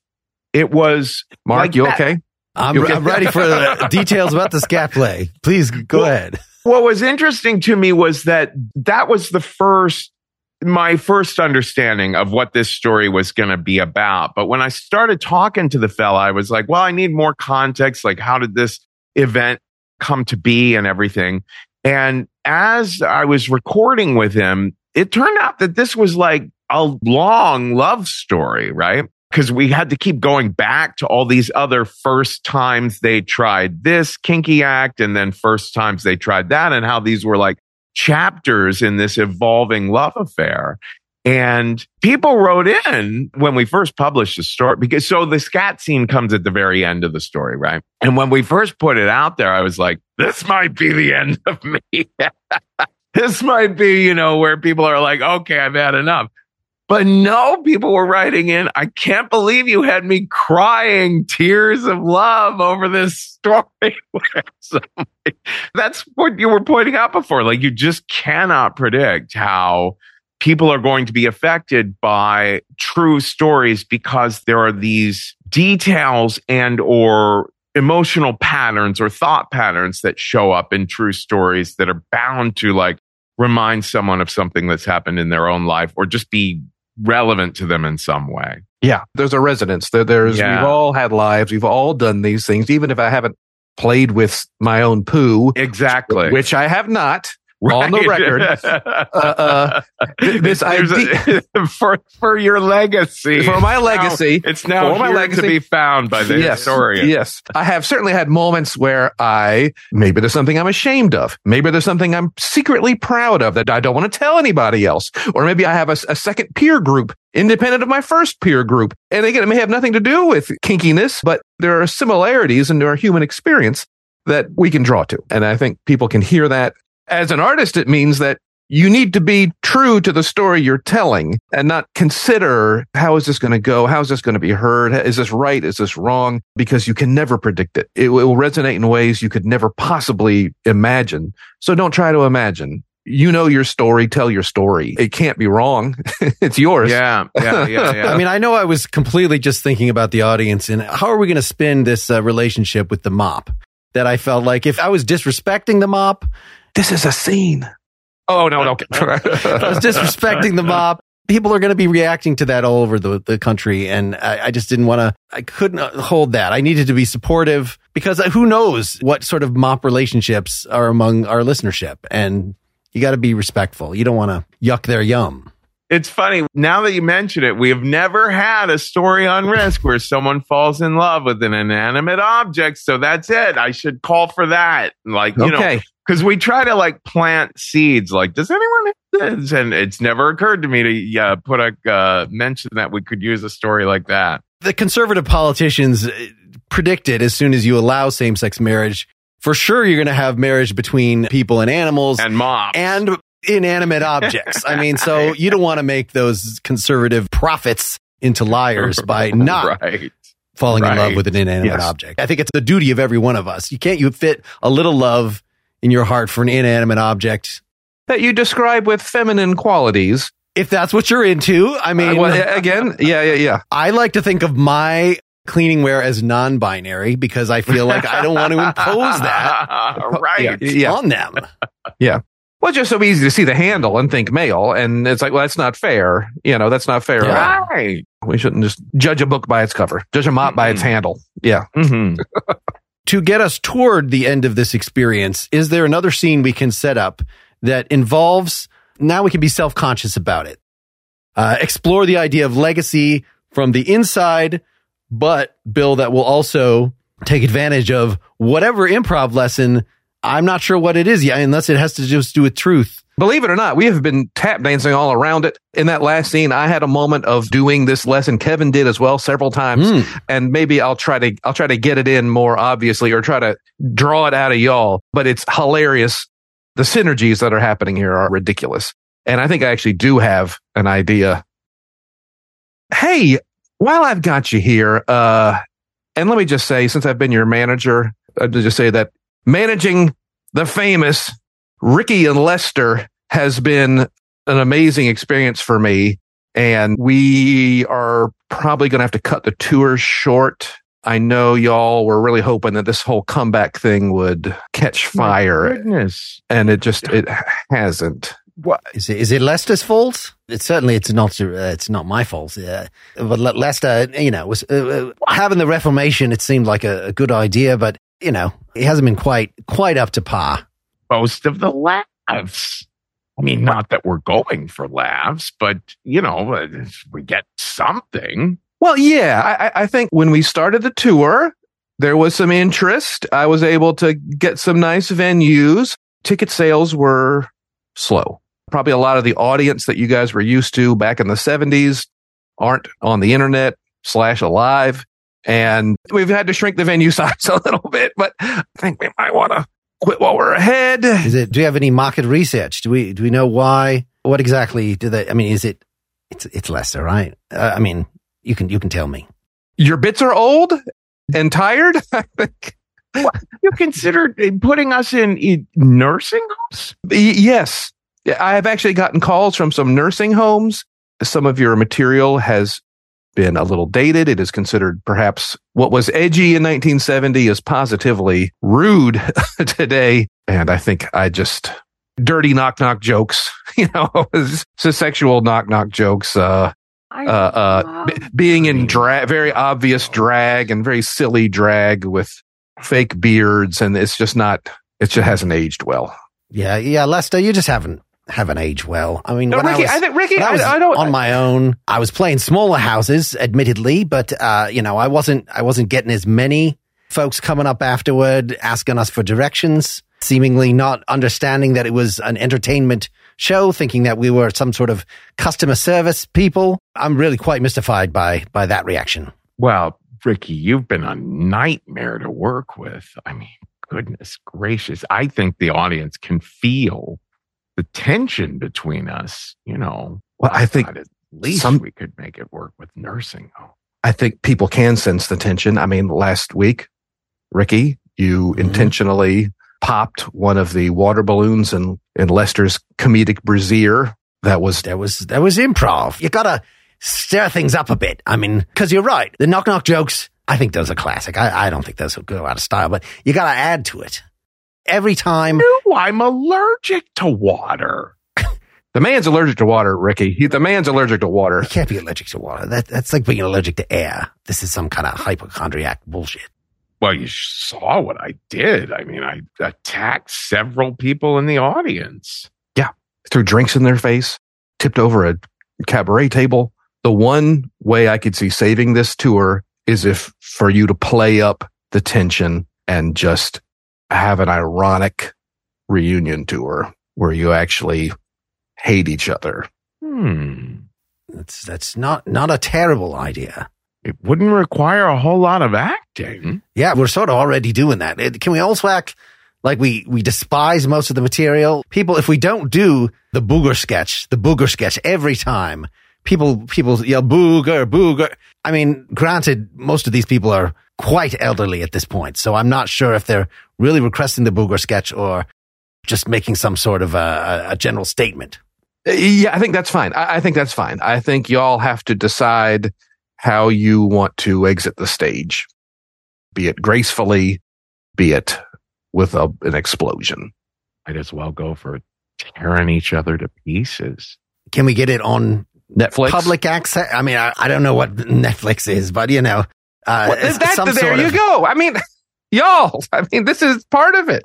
it was Mark, Like you that. okay? I'm, You okay? I'm ready for the <laughs> details about the scat play. Please go Well, ahead. what was interesting to me was that that was the first my first understanding of what this story was going to be about but when i started talking to the fella i was like well i need more context like how did this event come to be and everything and as i was recording with him it turned out that this was like a long love story right because we had to keep going back to all these other first times they tried this kinky act and then first times they tried that and how these were like chapters in this evolving love affair. And people wrote in when we first published the story because so the scat scene comes at the very end of the story, right? And when we first put it out there, I was like, this might be the end of me. <laughs> this might be, you know, where people are like, okay, I've had enough. But no, people were writing in. I can't believe you had me crying tears of love over this story. <laughs> That's what you were pointing out before. Like you just cannot predict how people are going to be affected by true stories because there are these details and or emotional patterns or thought patterns that show up in true stories that are bound to like remind someone of something that's happened in their own life or just be relevant to them in some way. Yeah, there's a resonance. There, there's Yeah. we've all had lives. We've all done these things, even if I haven't played with my own poo, Exactly. which I have not. On the record. <laughs> Uh, uh, this idea a, <laughs> for for your legacy. for my Now- legacy. it's now for my legacy. to be found by the yes, historian. Yes, I have certainly had moments where I maybe there's something I'm ashamed of. Maybe there's something I'm secretly proud of that I don't want to tell anybody else. Or maybe I have a, a second peer group independent of my first peer group. And again, it may have nothing to do with kinkiness, but there are similarities in our human experience that we can draw to. And I think people can hear that. As an artist, it means that you need to be true to the story you're telling and not consider how is this going to go? How is this going to be heard? Is this right? Is this wrong? Because you can never predict it. It will resonate in ways you could never possibly imagine. So don't try to imagine. You know your story, tell your story. It can't be wrong. <laughs> it's yours. Yeah, yeah, yeah, yeah. <laughs> I mean, I know I was completely just thinking about the audience and how are we going to spin this uh, relationship with the mop? That I felt like if I was disrespecting the mop, This is a scene. Oh, no, no. <laughs> if <laughs> I was disrespecting the mop, people are going to be reacting to that all over the, the country. And I, I just didn't want to, I couldn't uh, hold that. I needed to be supportive because who knows what sort of mop relationships are among our listenership. And you got to be respectful. You don't want to yuck their yum. it's funny now that you mention it. We have never had a story on risk where someone falls in love with an inanimate object. So that's it. I should call for that. Like you know, okay. Because we try to like plant seeds. Like, does anyone have this? And it's never occurred to me to uh, put a uh, mention that we could use a story like that. the conservative politicians uh, predicted as soon as you allow same sex marriage, for sure you're going to have marriage between people and animals And mom. and inanimate objects. I mean, so <laughs> you don't want to make those conservative prophets into liars <laughs> by not right. falling in love with an inanimate Yes. object. I think it's the duty of every one of us. You can't you fit a little love in your heart for an inanimate object That you describe with feminine qualities. if that's what you're into. I mean, Uh, well, again, yeah, yeah, yeah. <laughs> I like to think of my cleaning ware as non-binary because I feel like I don't want to impose that <laughs> right. Yeah, on <laughs> them. Yeah. Well, it's just so easy to see the handle and think male, and it's like, well, that's not fair. You know, that's not fair. Yeah. Right. We shouldn't just judge a book by its cover, judge a mop by its Mhm. handle. Yeah. hmm to get us toward the end of this experience, is there another scene we can set up that involves now we can be self conscious about it? Uh, explore the idea of legacy from the inside, but Bill, that will also take advantage of whatever improv lesson. I'm not sure what it is yet, unless it has to just do with truth. Believe it or not, we have been tap dancing all around it. In that last scene, I had a moment of doing this lesson. Kevin did as well several times. Hmm. and maybe I'll try to I'll try to get it in more obviously or try to draw it out of y'all. But it's hilarious. The synergies that are happening here are ridiculous. And I think I actually do have an idea. Hey, while I've got you here, uh, and let me just say, since I've been your manager, I'll just say that managing the famous Ricky and Lester has been an amazing experience for me and we are probably going to have to cut the tour short. I know y'all were really hoping that this whole comeback thing would catch fire, Goodness. and it just it hasn't. What? Is it, is it Lester's fault? It certainly it's not. Uh, it's not my fault. Uh, but Le- Lester, you know, was uh, uh, having the Reformation. It seemed like a, a good idea, but you know, it hasn't been quite quite up to par. Most of the laughs. I mean, not that we're going for laughs, but you know, uh, we get something. Well, yeah, I, I- I think when we started the tour, there was some interest. I was able to get some nice venues. Ticket sales were slow. Probably a lot of the audience that you guys were used to back in the 70s aren't on the internet slash alive. And we've had to shrink the venue <laughs> size a little bit, but I think we might want to quit while we're ahead. Is it? Do you have any market research? Do we do we know why? What exactly do they? I mean, is it? It's it's Lester, right? Uh, I mean, you can you can tell me. Your bits are old and tired. <laughs> I think. You considered putting us in, in nursing homes? Yes. I have actually gotten calls from some nursing homes. Some of your material has been a little dated. It is considered perhaps what was edgy in 1970 is positively rude <laughs> today. And I think I just dirty knock knock jokes, <laughs> you know, it's <laughs> just sexual knock knock jokes, uh, uh, uh, b- being in drag, very obvious drag and very silly drag with fake beards. And it's just not, it just hasn't aged well. Yeah, yeah, Lester, you just haven't haven't aged well. I mean, No, when Ricky, I I, was, think Ricky, when I I, was I don't. on my own. I was playing smaller houses, admittedly, but uh, you know, I wasn't I wasn't getting as many folks coming up afterward asking us for directions, seemingly not understanding that it was an entertainment show, thinking that we were some sort of customer service people. I'm really quite mystified by by that reaction. Well, Ricky, you've been a nightmare to work with. I mean, goodness gracious. I think the audience can feel the tension between us. You know, Well, I think at least some- we could make it work with nursing home. I think people can sense the tension. I mean, last week, Ricky, you Mhm. intentionally popped one of the water balloons in, in Lester's comedic brassiere. That was, that was that was improv. You gotta stir things up a bit. I mean, because you're right. The knock knock jokes. I think those are classic. I, I don't think those will go out of style, but you gotta add to it. Every time No, I'm allergic to water. <laughs> the man's allergic to water, Ricky. He, the man's allergic to water. you can't be allergic to water. That that's like being allergic to air. This is some kind of hypochondriac bullshit. Well, you saw what I did. I mean, I attacked several people in the audience. Yeah. Threw drinks in their face, tipped over a cabaret table. The one way I could see saving this tour is if for you to play up the tension and just have an ironic reunion tour where you actually hate each other. Hmm. That's that's not not a terrible idea. it wouldn't require a whole lot of acting. Yeah, we're sort of already doing that. It- Can we also act like we, we despise most of the material? People, if we don't do the booger sketch, the booger sketch every time, people, people yell booger, booger. I mean, granted, most of these people are quite elderly at this point. So I'm not sure if they're really requesting the booger sketch or just making some sort of a, a- a general statement. Yeah, I think that's fine. I, I think that's fine. I think y'all have to decide how you want to exit the stage, be it gracefully, be it with a, an explosion. Might as well go for tearing each other to pieces. Can we get it on Netflix. public access? I mean, I, I don't know what Netflix is, but you know, uh, Well, it's that- some there sort you of- go. I mean, <laughs> y'all. I mean, this is part of it.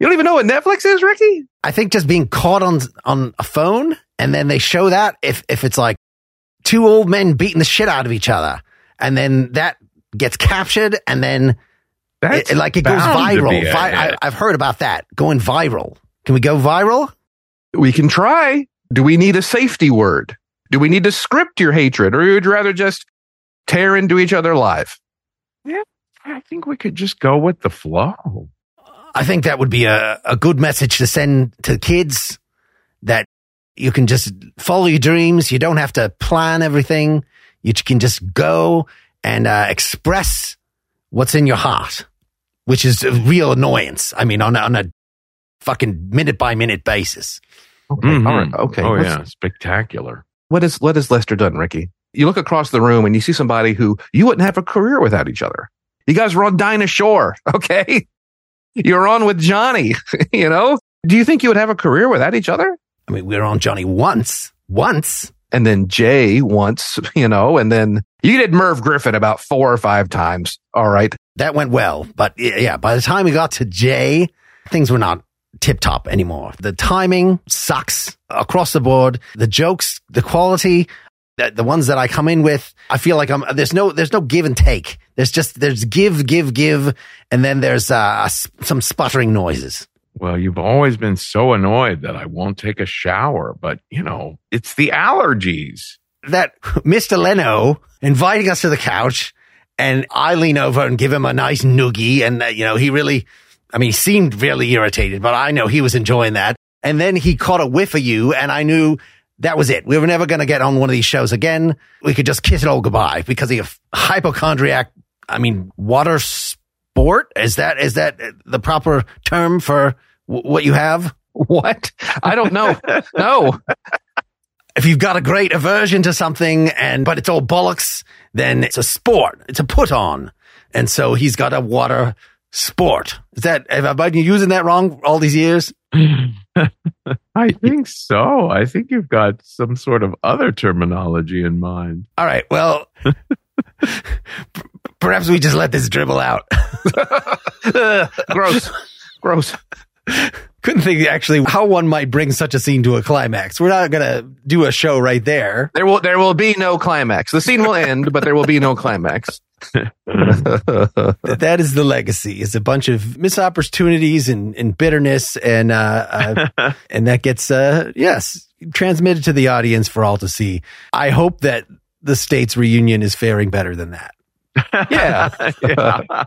You don't even know what Netflix is, Ricky? I think just being caught on on a phone and then they show that if if it's like two old men beating the shit out of each other and then that gets captured and then That's it, like it goes viral. Vi- I. I've heard about that going viral. Can we go viral? We can try. Do we need a safety word? Do we need to script your hatred, or would you rather just tear into each other live? Yeah, I think we could just go with the flow. I think that would be a, a good message to send to kids that you can just follow your dreams. You don't have to plan everything. You can just go and uh, express what's in your heart, which is a real annoyance. I mean, on a, on a fucking minute by minute basis. Okay. Mhm. All right. Okay. Oh Let's- yeah, spectacular. What is what has Lester done, Ricky? You look across the room and you see somebody who you wouldn't have a career without each other. You guys were on Dinah Shore, <laughs> okay? You're on with Johnny, <laughs> you know? Do you think you would have a career without each other? I mean, we were on Johnny once, once. And then Jay once, <laughs> you know, and then you did Merv Griffin about four or five times. All right. That went well. But yeah, yeah, by the time we got to Jay, things were not tip top anymore. The timing sucks across the board. The jokes, the quality, the, the ones that I come in with, I feel like I'm, there's no, there's no give and take. There's just, there's give, give, give. And then there's, uh, some sputtering noises. Well, you've always been so annoyed that I won't take a shower, but you know, it's the allergies. That Mr. Leno inviting us to the couch and I lean over and give him a nice noogie. And, uh, you know, he really, I mean, he seemed really irritated, but I know he was enjoying that. And then he caught a whiff of you and I knew that was it. We were never going to get on one of these shows again. We could just kiss it all goodbye because he hypochondriac. I mean, water sport. Is that, is that the proper term for w- what you have? What? I don't know. no. <laughs> if you've got a great aversion to something and but it's all bollocks, then it's a sport. It's a put on. And so he's got a water sport. Is that have I been using that wrong all these years? <laughs> I think so. I think you've got some sort of other terminology in mind. All right. Well, <laughs> perhaps we just let this dribble out. <laughs> Gross. Gross. Couldn't think actually how one might bring such a scene to a climax. We're not going to do a show right there. There will there will be no climax. The scene will end, but there will be no climax. That that is the legacy. Is a bunch of missed opportunities and, and bitterness, and uh, uh, <laughs> and that gets uh, yes transmitted to the audience for all to see. I hope that the state's reunion is faring better than that. <laughs> yeah. yeah.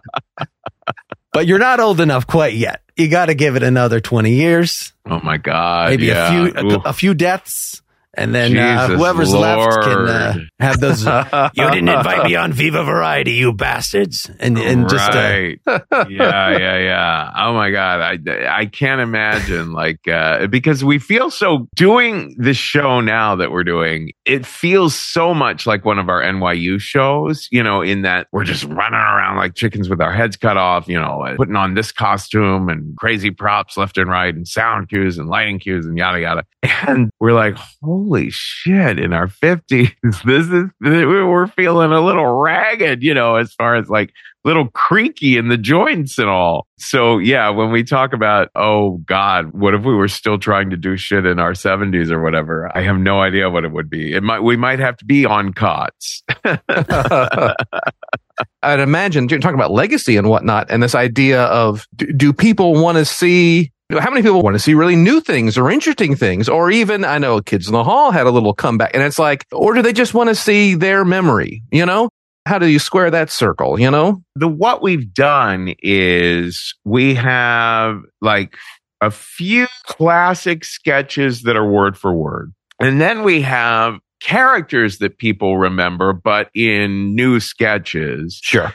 But you're not old enough quite yet. You got to give it another twenty years, Oh my God. maybe yeah. a few a, a few deaths, and then uh, Jesus whoever's left can uh, <laughs> have those. you didn't invite me on Viva Variety, you bastards, and and just uh, yeah, yeah, yeah. Oh my god, I I can't imagine like uh, because we feel so doing this show now that we're doing. It feels so much like one of our NYU shows, you know, in that we're just running around like chickens with our heads cut off, you know, putting on this costume and crazy props left and right and sound cues and lighting cues and yada yada. And we're like, holy shit! In our fifties, <laughs> this is we're feeling a little ragged, you know, as far as like little creaky in the joints and all. So yeah, when we talk about, oh God, what if we were still trying to do shit in our seventies or whatever? I have no idea what it would be. It might, we might have to be on cots. <laughs> I'd imagine you're talking about legacy and whatnot, and this idea of do, do people want to see? How many people want to see really new things or interesting things, or even I know Kids in the Hall had a little comeback, and it's like, or do they just want to see their memory? You know, how do you square that circle, you know? The what we've done is we have like a few classic sketches that are word for word. And then we have characters that people remember, but in new sketches. Sure.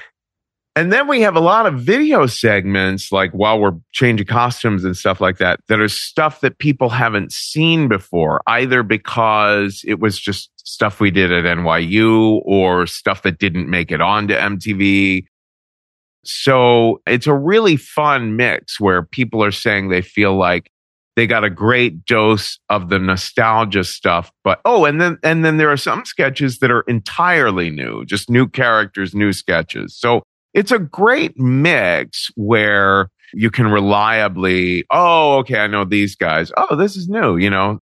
And then we have a lot of video segments, like while we're changing costumes and stuff like that, that are stuff that people haven't seen before, either because it was just stuff we did at NYU or stuff that didn't make it onto MTV. So it's a really fun mix where people are saying they feel like they got a great dose of the nostalgia stuff but oh and then and then there are some sketches that are entirely new just new characters new sketches so it's a great mix where you can reliably oh okay i know these guys. Oh this is new you know?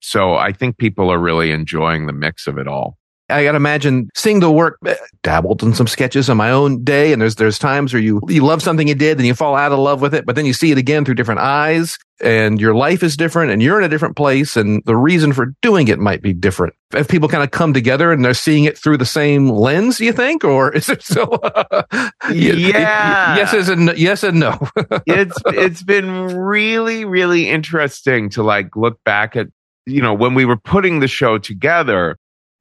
So i think people are really enjoying the mix of it all I gotta imagine seeing the work eh, dabbled in some sketches on my own day. And there's, there's times where you, you love something you did and you fall out of love with it, but then you see it again through different eyes and your life is different and you're in a different place and the reason for doing it might be different. If people kind of come together and they're seeing it through the same lens, you think, or <laughs> is it still? <laughs> yeah. yes and yes and no. <laughs> it's it's been really really interesting to like look back at you know when we were putting the show together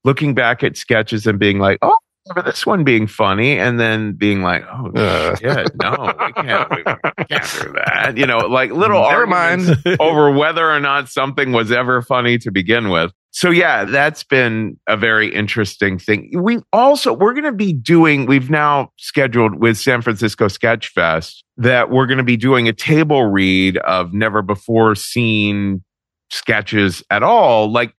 looking back at sketches and being like, oh, remember this one being funny, and then being like, oh <laughs> uh. shit, no, we can't, we can't do that. You know, like little Never arguments mind. <laughs> over whether or not something was ever funny to begin with. So yeah, that's been a very interesting thing. We also we're going to be doing. We've now scheduled with San Francisco Sketch Fest that we're going to be doing a table read of never before seen sketches at all. Like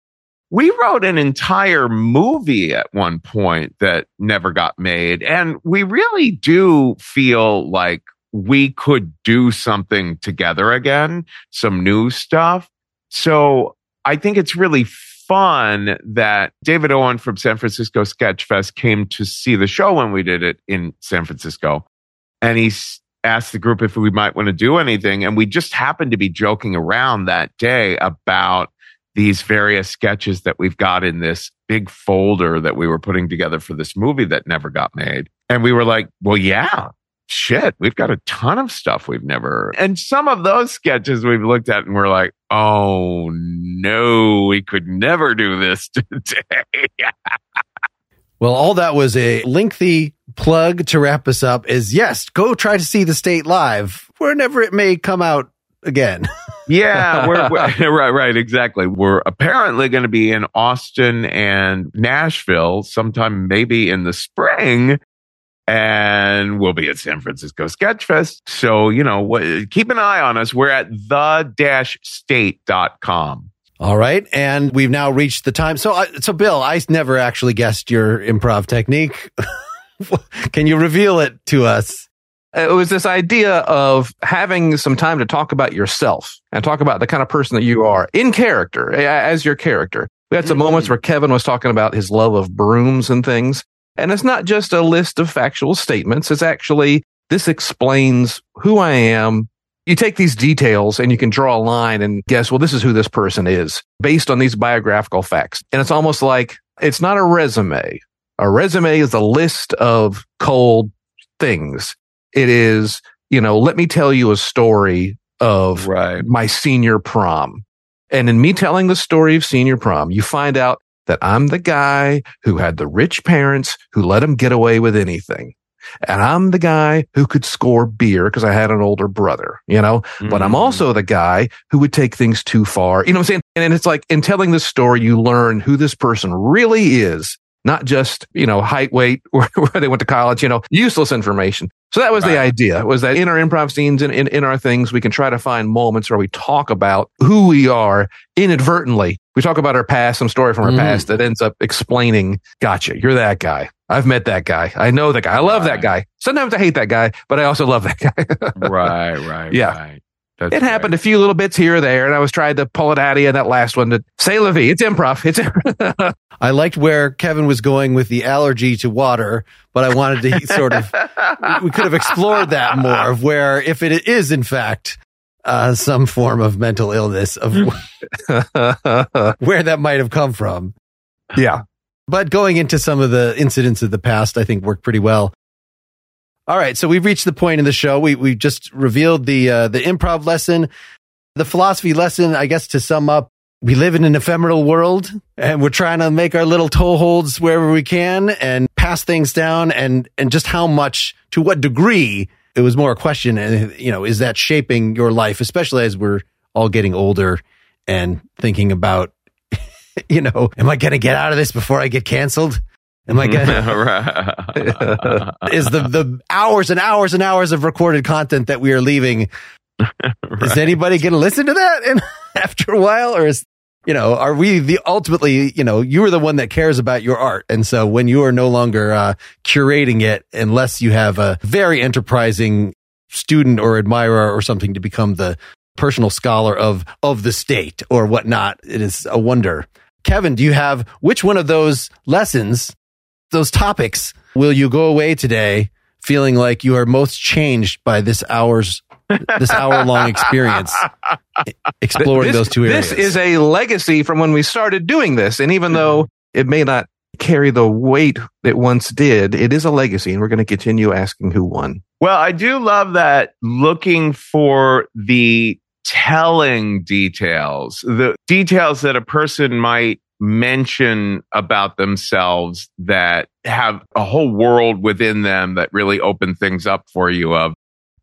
we wrote an entire movie at one point that never got made. And we really do feel like we could do something together again, some new stuff. So I think it's really fun that David Owen from San Francisco Sketch Fest came to see the show when we did it in San Francisco. And he asked the group if we might want to do anything. And we just happened to be joking around that day about these various sketches that we've got in this big folder that we were putting together for this movie that never got made. And we were like, well, yeah, shit, we've got a ton of stuff we've never. And some of those sketches we've looked at and we're like, oh no, we could never do this <laughs> today. <laughs> well, all that was a lengthy plug to wrap us up is yes, go try to see the state live whenever it may come out again. <laughs> yeah, we're, we're, <laughs> right, right, exactly. We're apparently going to be in Austin and Nashville sometime maybe in the spring. And we'll be at San Francisco Sketchfest. So, you know, keep an eye on us. We're at the dash state.com All right. And we've now reached the time. So, uh, so Bill, I never actually guessed your improv technique. <laughs> Can you reveal it to us? It was this idea of having some time to talk about yourself and talk about the kind of person that you are in character as your character. We had some mm-hmm. moments where Kevin was talking about his love of brooms and things. And it's not just a list of factual statements. It's actually, this explains who I am. You take these details and you can draw a line and guess, well, this is who this person is based on these biographical facts. And it's almost like it's not a resume. A resume is a list of cold things. It is, you know, let me tell you a story of right. my senior prom. And in me telling the story of senior prom, you find out that I'm the guy who had the rich parents who let him get away with anything. And I'm the guy who could score beer because I had an older brother, you know, mm-hmm. but I'm mm-hmm. also the guy who would take things too far. You know what I'm saying? And it's like in telling this story, you learn who this person really is not just, you know, height, weight, where, <laughs> where they went to college, you know, useless information. So that was right. the idea was that in our improv scenes and in, in, in our things, we can try to find moments where we talk about who we are inadvertently. We talk about our past, some story from our mm. past that ends up explaining, gotcha, you're that guy. I've met that guy. I know that guy. I love right. that guy. Sometimes I hate that guy, but I also love that guy. <laughs> right, right, yeah. Right. That's it happened a few little bits here or there, and I was trying to pull it out of you. In that last one to say la vie. It's improv. It's. <laughs> I liked where Kevin was going with the allergy to water, but I wanted to sort of. we could have explored that more. Of where, if it is in fact uh, some form of mental illness, of <laughs> where that might have come from. Yeah, But going into some of the incidents of the past, I think worked pretty well. All right, so we've reached the point in the show. We we just revealed the uh, the improv lesson, the philosophy lesson. I guess to sum up, we live in an ephemeral world, and we're trying to make our little toeholds wherever we can and pass things down, and and just how much, to what degree, it was more a question. And you know, is that shaping your life, especially as we're all getting older and thinking about, <laughs> you know, am I going to get out of this before I get canceled? Am I going <laughs> is the, the hours and hours and hours of recorded content that we are leaving, <laughs> right. is anybody going to listen to that? And <laughs> after a while, or is, you know, are we the ultimately, you know, you are the one that cares about your art. And so when you are no longer, uh, curating it, unless you have a very enterprising student or admirer or something to become the personal scholar of, of the state or whatnot, it is a wonder. Kevin, do you have which one of those lessons those topics will you go away today feeling like you are most changed by this hour's this hour long <laughs> experience exploring this, those two areas. This is a legacy from when we started doing this. And even mm-hmm. though it may not carry the weight it once did, it is a legacy. And we're going to continue asking who won. Well, I do love that looking for the telling details, the details that a person might mention about themselves that have a whole world within them that really open things up for you of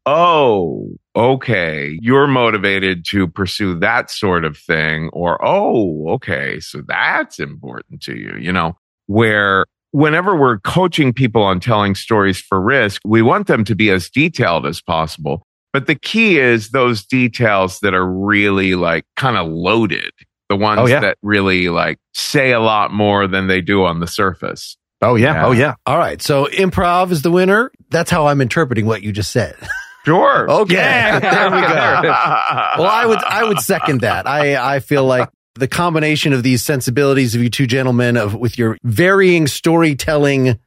oh okay you're motivated to pursue that sort of thing or oh okay so that's important to you you know where whenever we're coaching people on telling stories for risk we want them to be as detailed as possible. But the key is those details that are really like kind of loaded the ones oh, yeah. that really like say a lot more than they do on the surface. Oh yeah. Oh, yeah. Oh yeah. All right. So improv is the winner. That's how I'm interpreting what you just said. <laughs> Sure. okay. Yeah. <laughs> there we go. <laughs> well, I would I would second that. I I feel like the combination of these sensibilities of you two gentlemen of with your varying storytelling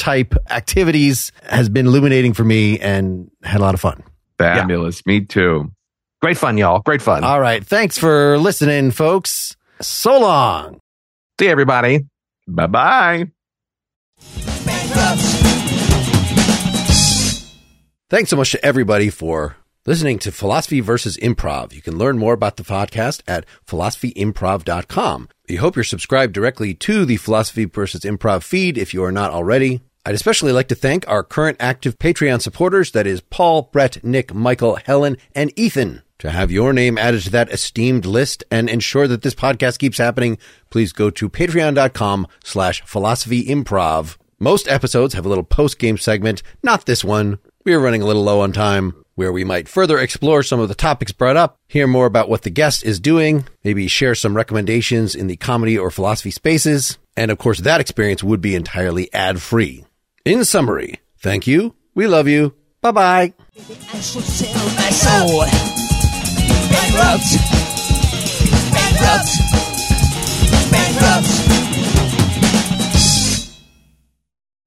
type activities has been illuminating for me and had a lot of fun. Fabulous. Yeah. Me too. Great fun, y'all. Great fun. All right. Thanks for listening, folks. So long. See everybody. Bye bye. Thanks so much to everybody for listening to Philosophy versus Improv. You can learn more about the podcast at philosophyimprov.com. We hope you're subscribed directly to the Philosophy versus Improv feed if you are not already. I'd especially like to thank our current active Patreon supporters. That is Paul, Brett, Nick, Michael, Helen, and Ethan. To have your name added to that esteemed list and ensure that this podcast keeps happening, please go to patreon.com slash philosophy improv. Most episodes have a little post game segment, not this one. We are running a little low on time, where we might further explore some of the topics brought up, hear more about what the guest is doing, maybe share some recommendations in the comedy or philosophy spaces, and of course, that experience would be entirely ad free. In summary, thank you, we love you, Bankrupt. Bankrupt. Bankrupt.